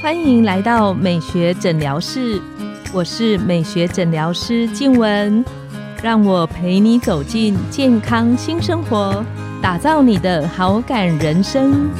欢迎来到美学诊疗室，我是美学诊疗师静文，让我陪你走进健康新生活，打造你的好感人生。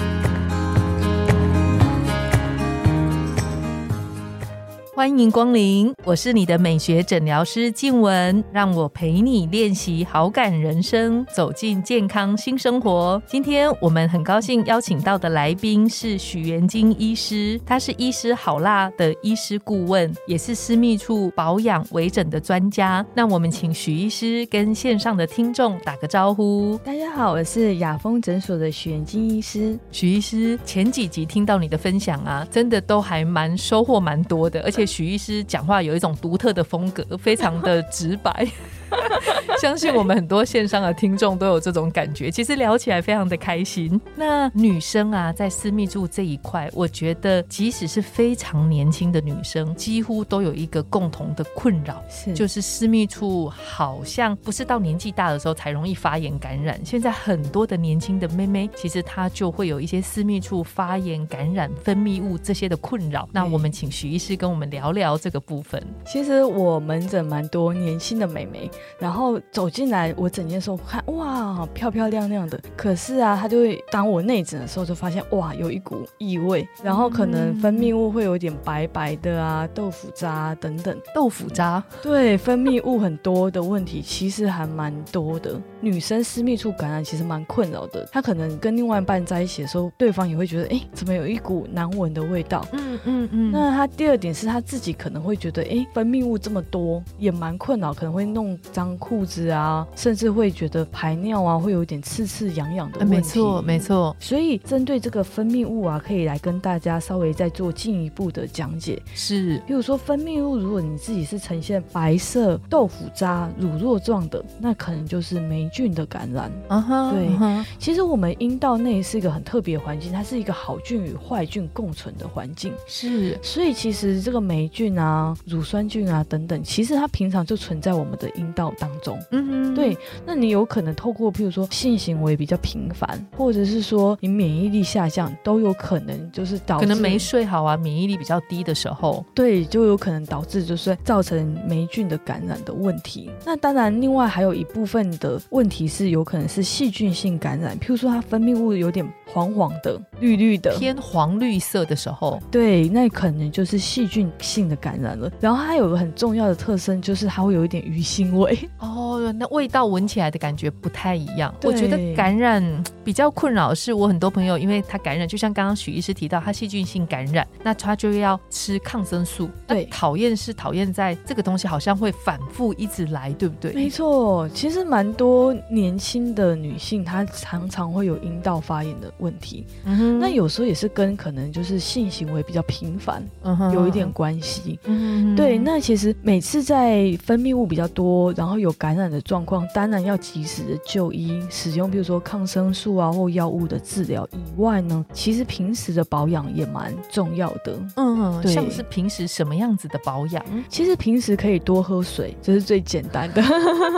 欢迎光临，我是你的美学诊疗师静雯，让我陪你练习好感人生，走进健康新生活。今天我们很高兴邀请到的来宾是许元金医师，他是医师好辣的医师顾问，也是私密处保养微整的专家。那我们请许医师跟线上的听众打个招呼。大家好，我是雅风诊所的许元金医师。许医师，前几集听到你的分享啊，真的都还蛮收获蛮多的，而且。许医师讲话有一种独特的风格，非常的直白。相信我们很多线上的听众都有这种感觉，其实聊起来非常的开心。那女生啊，在私密处这一块，我觉得即使是非常年轻的女生，几乎都有一个共同的困扰，是就是私密处好像不是到年纪大的时候才容易发炎感染。现在很多的年轻的妹妹，其实她就会有一些私密处发炎感染、分泌物这些的困扰。那我们请徐医师跟我们聊聊这个部分。其实我门诊蛮多年轻的美眉。然后走进来，我整件时候看哇，漂漂亮亮的。可是啊，他就会当我内诊的时候，就发现哇，有一股异味，然后可能分泌物会有点白白的啊，豆腐渣等等。豆腐渣，对，分泌物很多的问题，其实还蛮多的。女生私密处感染其实蛮困扰的，她可能跟另外一半在一起的时候，对方也会觉得，哎，怎么有一股难闻的味道？嗯嗯嗯。那她第二点是她自己可能会觉得，哎，分泌物这么多，也蛮困扰，可能会弄脏裤子啊，甚至会觉得排尿啊，会有点刺刺痒痒的问题。没错，没错。所以针对这个分泌物啊，可以来跟大家稍微再做进一步的讲解。是，比如说分泌物，如果你自己是呈现白色豆腐渣、乳酪状的，那可能就是霉。菌的感染，啊哈，对，其实我们阴道内是一个很特别环境，它是一个好菌与坏菌共存的环境，是，所以其实这个霉菌啊、乳酸菌啊等等，其实它平常就存在我们的阴道当中，嗯哼，对，那你有可能透过譬如说性行为比较频繁，或者是说你免疫力下降，都有可能就是导致可能没睡好啊，免疫力比较低的时候，对，就有可能导致就是造成霉菌的感染的问题。那当然，另外还有一部分的。问题是有可能是细菌性感染，譬如说它分泌物有点黄黄的、绿绿的、偏黄绿色的时候，对，那可能就是细菌性的感染了。然后它有个很重要的特征，就是它会有一点鱼腥味。哦，那味道闻起来的感觉不太一样。我觉得感染比较困扰是我很多朋友，因为他感染，就像刚刚许医师提到，他细菌性感染，那他就要吃抗生素。对，讨厌是讨厌在这个东西好像会反复一直来，对不对？没错，其实蛮多。年轻的女性，她常常会有阴道发炎的问题。嗯那有时候也是跟可能就是性行为比较频繁，有一点关系。嗯对，那其实每次在分泌物比较多，然后有感染的状况，当然要及时的就医，使用比如说抗生素啊或药物的治疗以外呢，其实平时的保养也蛮重要的。嗯，像是平时什么样子的保养？其实平时可以多喝水，这是最简单的。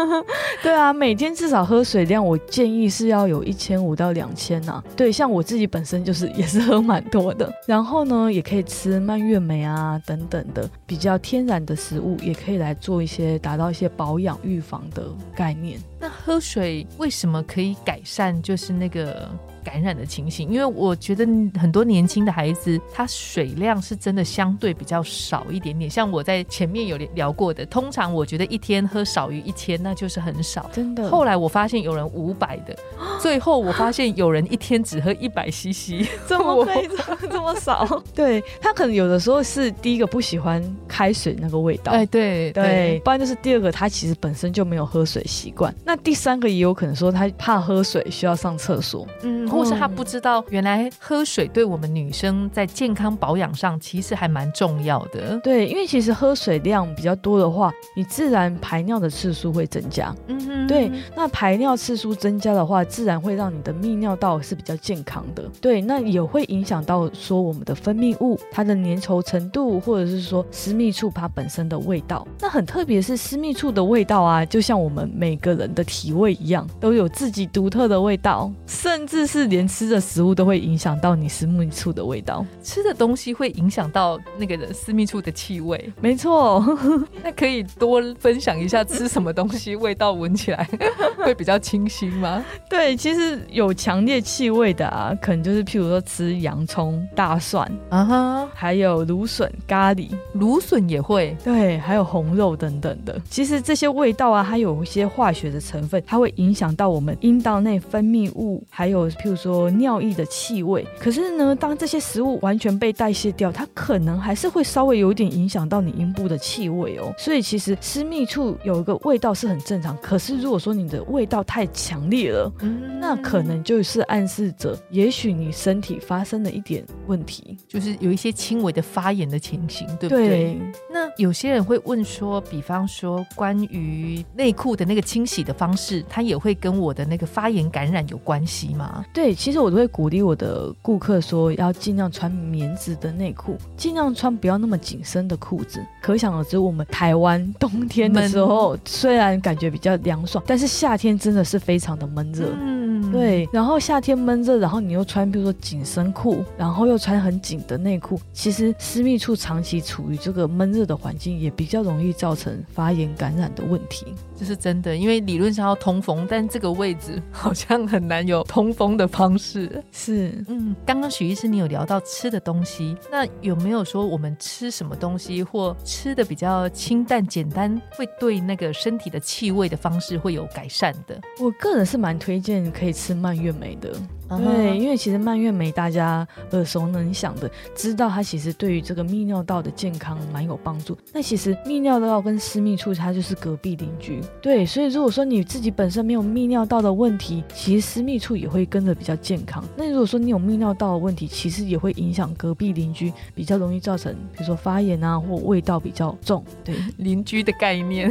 对啊，每天。至少喝水量，我建议是要有一千五到两千呐。对，像我自己本身就是 也是喝蛮多的。然后呢，也可以吃蔓越莓啊等等的比较天然的食物，也可以来做一些达到一些保养预防的概念。那喝水为什么可以改善？就是那个。感染的情形，因为我觉得很多年轻的孩子，他水量是真的相对比较少一点点。像我在前面有聊过的，通常我觉得一天喝少于一千，那就是很少。真的。后来我发现有人五百的，最后我发现有人一天只喝一百 CC，这么可以 这么少？对他可能有的时候是第一个不喜欢开水那个味道，哎，对对，不然就是第二个他其实本身就没有喝水习惯。那第三个也有可能说他怕喝水需要上厕所，嗯。或是他不知道，原来喝水对我们女生在健康保养上其实还蛮重要的。对，因为其实喝水量比较多的话，你自然排尿的次数会增加。嗯哼，对，那排尿次数增加的话，自然会让你的泌尿道是比较健康的。对，那也会影响到说我们的分泌物它的粘稠程度，或者是说私密处它本身的味道。那很特别是私密处的味道啊，就像我们每个人的体味一样，都有自己独特的味道，甚至是。是连吃的食物都会影响到你私密处的味道，吃的东西会影响到那个人私密处的气味。没错，那可以多分享一下吃什么东西味道闻起来会比较清新吗？对，其实有强烈气味的啊，可能就是譬如说吃洋葱、大蒜啊哈，还有芦笋、咖喱，芦笋也会对，还有红肉等等的。其实这些味道啊，它有一些化学的成分，它会影响到我们阴道内分泌物，还有譬如说尿液的气味。可是呢，当这些食物完全被代谢掉，它可能还是会稍微有点影响到你阴部的气味哦。所以其实私密处有一个味道是很正常。可是如果说你的味道太强烈了，那可能就是暗示着，也许你身体发生了一点问题，就是有一些轻微的发炎的情形，对不对？那有些人会问说，比方说关于内裤的那个清洗的方式，它也会跟我的那个发炎感染有关系吗？对，其实我都会鼓励我的顾客说，要尽量穿棉质的内裤，尽量穿不要那么紧身的裤子。可想而知，我们台湾 冬天的时候，虽然感觉比较凉爽，但是夏天真的是非常的闷热。嗯，对。然后夏天闷热，然后你又穿，比如说紧身裤，然后又穿很紧的内裤，其实私密处长期处于这个闷热的环境，也比较容易造成发炎感染的问题。这是真的，因为理论上要通风，但这个位置好像很难有通风的方式。是，嗯，刚刚许医师你有聊到吃的东西，那有没有说我们吃什么东西或吃的比较清淡简单，会对那个身体的气味的方式会有改善的？我个人是蛮推荐可以吃蔓越莓的。对，因为其实蔓越莓大家耳熟能详的，知道它其实对于这个泌尿道的健康蛮有帮助。那其实泌尿道跟私密处它就是隔壁邻居，对，所以如果说你自己本身没有泌尿道的问题，其实私密处也会跟着比较健康。那如果说你有泌尿道的问题，其实也会影响隔壁邻居，比较容易造成比如说发炎啊，或味道比较重。对，邻居的概念。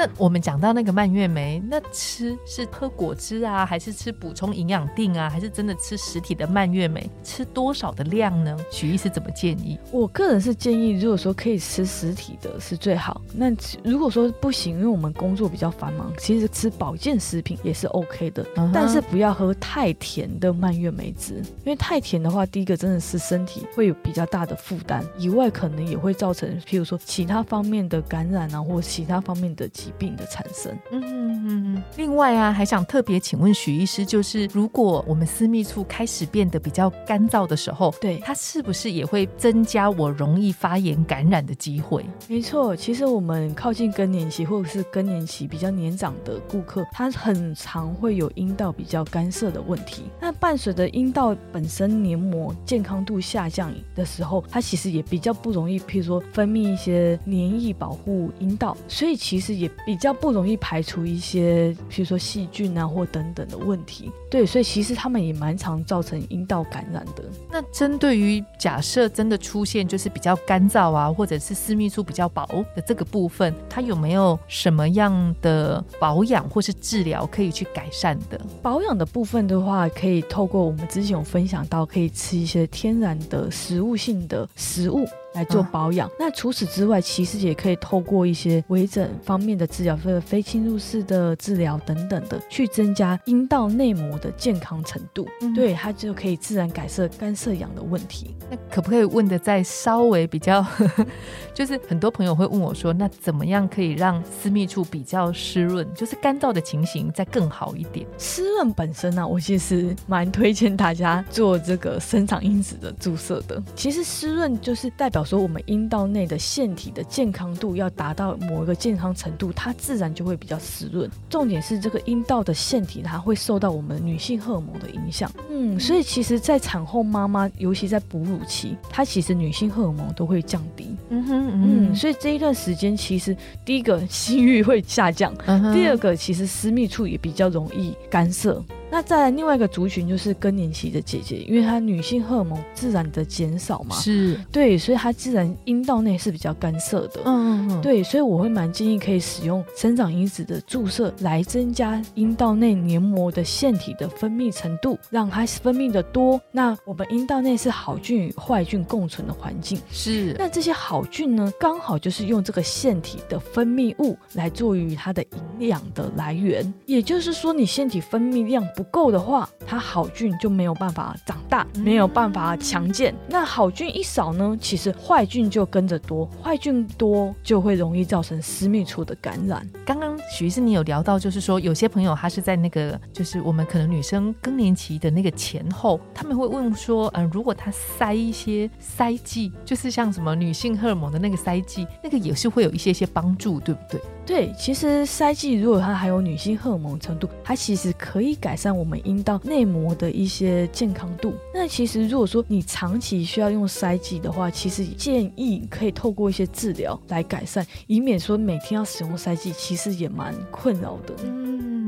那我们讲到那个蔓越莓，那吃是喝果汁啊，还是吃补充营养定啊，还是真的吃实体的蔓越莓？吃多少的量呢？许医师怎么建议？我个人是建议，如果说可以吃实体的是最好。那如果说不行，因为我们工作比较繁忙，其实吃保健食品也是 OK 的，但是不要喝太甜的蔓越莓汁，因为太甜的话，第一个真的是身体会有比较大的负担，以外可能也会造成，譬如说其他方面的感染啊，或其他方面的疾。病的产生。嗯嗯嗯。另外啊，还想特别请问许医师，就是如果我们私密处开始变得比较干燥的时候，对它是不是也会增加我容易发炎感染的机会？没错，其实我们靠近更年期或者是更年期比较年长的顾客，他很常会有阴道比较干涩的问题。那伴随着阴道本身黏膜健康度下降的时候，它其实也比较不容易，譬如说分泌一些黏液保护阴道，所以其实也。比较不容易排除一些，比如说细菌啊或等等的问题。对，所以其实他们也蛮常造成阴道感染的。那针对于假设真的出现就是比较干燥啊，或者是私密处比较薄的这个部分，它有没有什么样的保养或是治疗可以去改善的？保养的部分的话，可以透过我们之前有分享到，可以吃一些天然的食物性的食物。来做保养。那除此之外，其实也可以透过一些微整方面的治疗，或者非侵入式的治疗等等的，去增加阴道内膜的健康程度。对，它就可以自然改善干涩痒的问题。那可不可以问的再稍微比较？就是很多朋友会问我说，那怎么样可以让私密处比较湿润，就是干燥的情形再更好一点？湿润本身呢，我其实蛮推荐大家做这个生长因子的注射的。其实湿润就是代表。说我们阴道内的腺体的健康度要达到某一个健康程度，它自然就会比较湿润。重点是这个阴道的腺体，它会受到我们女性荷尔蒙的影响。嗯，所以其实，在产后妈妈，尤其在哺乳期，它其实女性荷尔蒙都会降低。嗯哼嗯，所以这一段时间，其实第一个性欲会下降，第二个其实私密处也比较容易干涩。那再另外一个族群就是更年期的姐姐，因为她女性荷尔蒙自然的减少嘛，是对，所以她自然阴道内是比较干涩的。嗯嗯嗯，对，所以我会蛮建议可以使用生长因子的注射来增加阴道内黏膜的腺体的分泌程度，让它分泌的多。那我们阴道内是好菌与坏菌共存的环境，是。那这些好菌呢，刚好就是用这个腺体的分泌物来作为它的营养的来源。也就是说，你腺体分泌量。不够的话，它好菌就没有办法长大，没有办法强健。那好菌一少呢，其实坏菌就跟着多，坏菌多就会容易造成私密处的感染。刚刚许医师你有聊到，就是说有些朋友他是在那个，就是我们可能女生更年期的那个前后，他们会问说，嗯，如果他塞一些塞剂，就是像什么女性荷尔蒙的那个塞剂，那个也是会有一些些帮助，对不对？对，其实塞剂如果它还有女性荷尔蒙程度，它其实可以改善我们阴道内膜的一些健康度。那其实如果说你长期需要用塞剂的话，其实建议可以透过一些治疗来改善，以免说每天要使用塞剂，其实也蛮困扰的。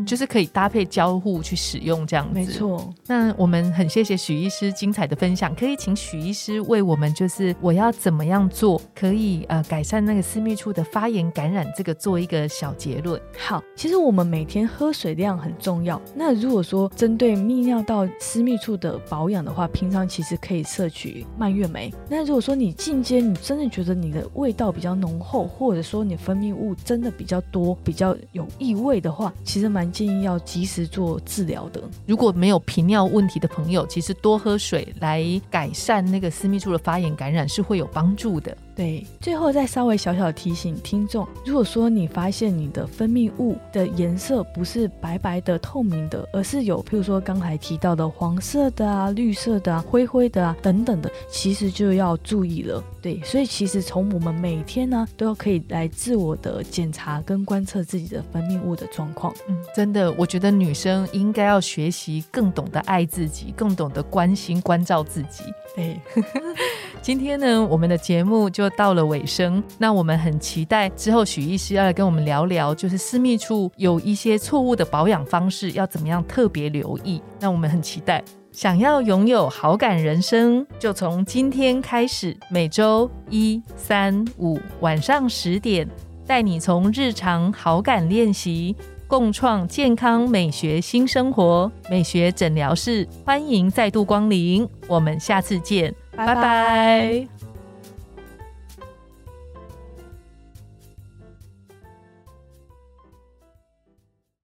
嗯，就是可以搭配交互去使用这样子。没错。那我们很谢谢许医师精彩的分享，可以请许医师为我们就是我要怎么样做，可以呃改善那个私密处的发炎感染这个做一。个小结论，好，其实我们每天喝水量很重要。那如果说针对泌尿道私密处的保养的话，平常其实可以摄取蔓越莓。那如果说你进阶，你真的觉得你的味道比较浓厚，或者说你分泌物真的比较多，比较有异味的话，其实蛮建议要及时做治疗的。如果没有频尿问题的朋友，其实多喝水来改善那个私密处的发炎感染是会有帮助的。对，最后再稍微小小提醒听众，如果说你发现你的分泌物的颜色不是白白的、透明的，而是有譬如说刚才提到的黄色的啊、绿色的啊、灰灰的啊等等的，其实就要注意了。对，所以其实从我们每天呢，都要可以来自我的检查跟观测自己的分泌物的状况。嗯，真的，我觉得女生应该要学习更懂得爱自己，更懂得关心关照自己。对，今天呢，我们的节目就到了尾声。那我们很期待之后许医师要来跟我们聊聊，就是私密处有一些错误的保养方式，要怎么样特别留意。那我们很期待。想要拥有好感人生，就从今天开始，每周一、三、五晚上十点，带你从日常好感练习，共创健康美学新生活。美学诊疗室，欢迎再度光临，我们下次见，拜拜。